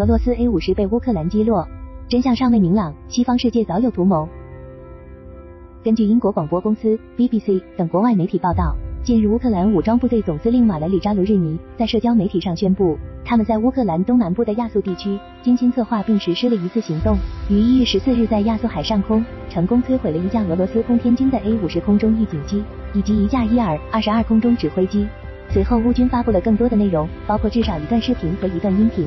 俄罗斯 A 五十被乌克兰击落，真相尚未明朗，西方世界早有图谋。根据英国广播公司 BBC 等国外媒体报道，近日乌克兰武装部队总司令瓦莱里扎卢日尼在社交媒体上宣布，他们在乌克兰东南部的亚速地区精心策划并实施了一次行动，于一月十四日在亚速海上空成功摧毁了一架俄罗斯空天军的 A 五十空中预警机以及一架伊尔二十二空中指挥机。随后，乌军发布了更多的内容，包括至少一段视频和一段音频。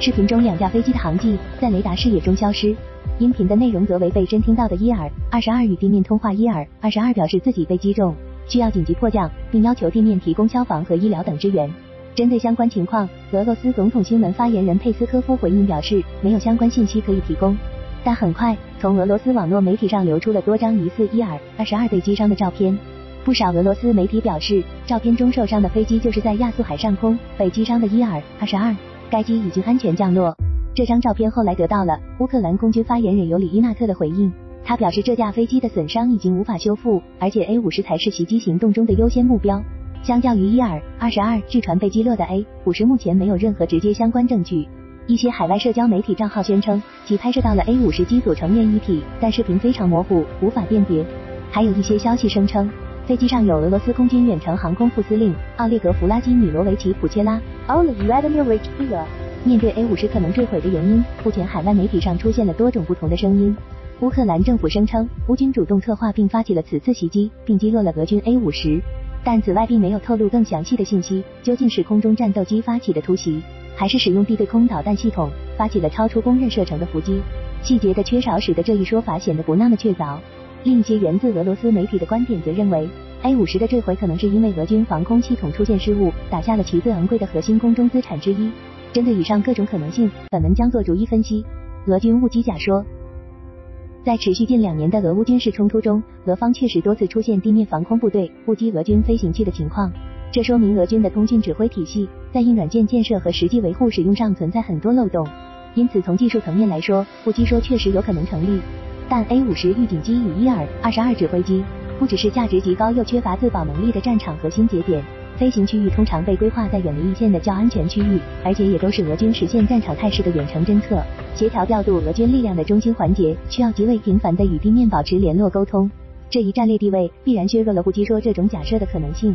视频中两架飞机的航迹在雷达视野中消失，音频的内容则为被侦听到的伊尔二十二与地面通话。伊尔二十二表示自己被击中，需要紧急迫降，并要求地面提供消防和医疗等支援。针对相关情况，俄罗斯总统新闻发言人佩斯科夫回应表示，没有相关信息可以提供。但很快，从俄罗斯网络媒体上流出了多张疑似伊尔二十二被击伤的照片。不少俄罗斯媒体表示，照片中受伤的飞机就是在亚速海上空被击伤的伊尔二十二。该机已经安全降落。这张照片后来得到了乌克兰空军发言人尤里伊纳特的回应。他表示，这架飞机的损伤已经无法修复，而且 A 五十才是袭击行动中的优先目标。相较于伊尔二十二，据传被击落的 A 五十目前没有任何直接相关证据。一些海外社交媒体账号宣称其拍摄到了 A 五十机组成面一体，但视频非常模糊，无法辨别。还有一些消息声称。飞机上有俄罗斯空军远程航空副司令奥列格·弗拉基米罗维奇·普切拉 olive avenue virginia。面对 A 五十可能坠毁的原因，目前海外媒体上出现了多种不同的声音。乌克兰政府声称，乌军主动策划并发起了此次袭击，并击落了俄军 A 五十，但此外并没有透露更详细的信息。究竟是空中战斗机发起的突袭，还是使用地对空导弹系统发起了超出公认射程的伏击？细节的缺少使得这一说法显得不那么确凿。另一些源自俄罗斯媒体的观点则认为，A 五十的坠毁可能是因为俄军防空系统出现失误，打下了其最昂贵的核心空中资产之一。针对以上各种可能性，本文将做逐一分析。俄军误击假说，在持续近两年的俄乌军事冲突中，俄方确实多次出现地面防空部队误击俄军飞行器的情况，这说明俄军的通讯指挥体系在硬软件建设和实际维护使用上存在很多漏洞。因此，从技术层面来说，误击说确实有可能成立。但 A 五十预警机与伊尔二十二指挥机不只是价值极高又缺乏自保能力的战场核心节点，飞行区域通常被规划在远离一线的较安全区域，而且也都是俄军实现战场态势的远程侦测、协调调度俄军力量的中心环节，需要极为频繁的与地面保持联络沟通。这一战略地位必然削弱了不击说这种假设的可能性。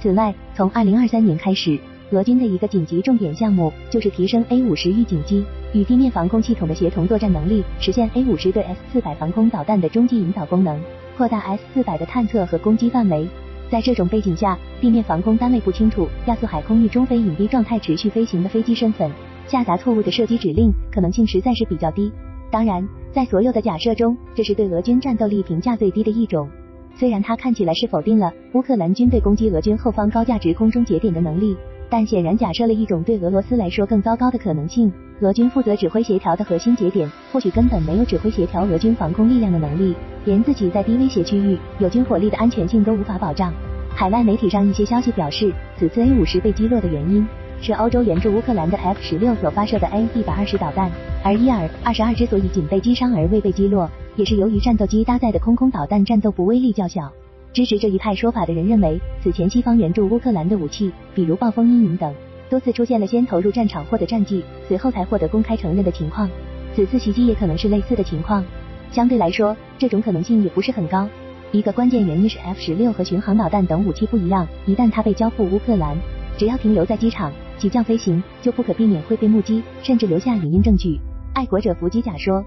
此外，从二零二三年开始。俄军的一个紧急重点项目就是提升 A 五十预警机与地面防空系统的协同作战能力，实现 A 五十对 S 四百防空导弹的中继引导功能，扩大 S 四百的探测和攻击范围。在这种背景下，地面防空单位不清楚亚速海空域中非隐蔽状态持续飞行的飞机身份，下达错误的射击指令可能性实在是比较低。当然，在所有的假设中，这是对俄军战斗力评价最低的一种。虽然它看起来是否定了乌克兰军队攻击俄军后方高价值空中节点的能力。但显然假设了一种对俄罗斯来说更糟糕的可能性：俄军负责指挥协调的核心节点，或许根本没有指挥协调俄军防空力量的能力，连自己在低威胁区域有军火力的安全性都无法保障。海外媒体上一些消息表示，此次 A 五十被击落的原因是欧洲援助乌克兰的 F 十六所发射的 A 一百二十导弹，而伊尔二十二之所以仅被击伤而未被击落，也是由于战斗机搭载的空空导弹战斗部威力较小。支持这一派说法的人认为，此前西方援助乌克兰的武器，比如暴风阴影等，多次出现了先投入战场获得战绩，随后才获得公开承认的情况。此次袭击也可能是类似的情况。相对来说，这种可能性也不是很高。一个关键原因是 F 十六和巡航导弹等武器不一样，一旦它被交付乌克兰，只要停留在机场起降飞行，就不可避免会被目击，甚至留下影音证据。爱国者伏击假说，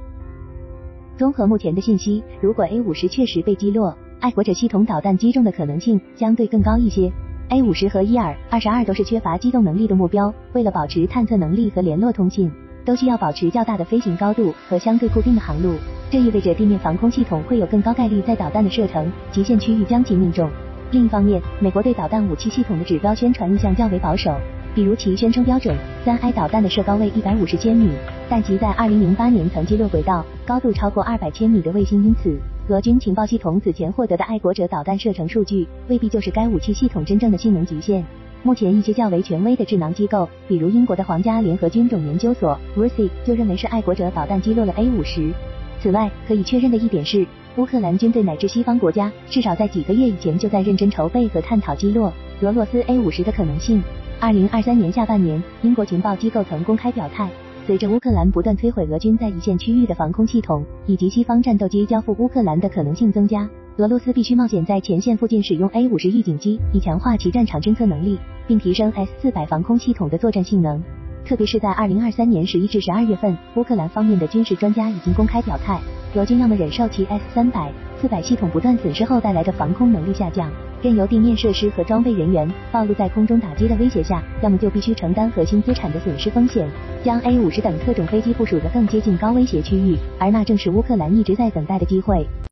综合目前的信息，如果 A 五十确实被击落。爱国者系统导弹击中的可能性相对更高一些。A 五十和伊尔二十二都是缺乏机动能力的目标，为了保持探测能力和联络通信，都需要保持较大的飞行高度和相对固定的航路。这意味着地面防空系统会有更高概率在导弹的射程极限区域将其命中。另一方面，美国对导弹武器系统的指标宣传意向较为保守，比如其宣称标准三 I 导弹的射高为一百五十千米，但其在二零零八年曾击落轨道高度超过二百千米的卫星，因此。俄军情报系统此前获得的爱国者导弹射程数据，未必就是该武器系统真正的性能极限。目前一些较为权威的智囊机构，比如英国的皇家联合军种研究所 （RUSI） 就认为是爱国者导弹击落了 A 五十。此外，可以确认的一点是，乌克兰军队乃至西方国家至少在几个月以前就在认真筹备和探讨击落俄罗斯 A 五十的可能性。二零二三年下半年，英国情报机构曾公开表态。随着乌克兰不断摧毁俄军在一线区域的防空系统，以及西方战斗机交付乌克兰的可能性增加，俄罗斯必须冒险在前线附近使用 A 五十预警机，以强化其战场侦测能力，并提升 S 四百防空系统的作战性能。特别是在二零二三年十一至十二月份，乌克兰方面的军事专家已经公开表态，俄军要么忍受其 S 三百、四百系统不断损失后带来的防空能力下降，任由地面设施和装备人员暴露在空中打击的威胁下，要么就必须承担核心资产的损失风险，将 A 五十等特种飞机部署得更接近高威胁区域，而那正是乌克兰一直在等待的机会。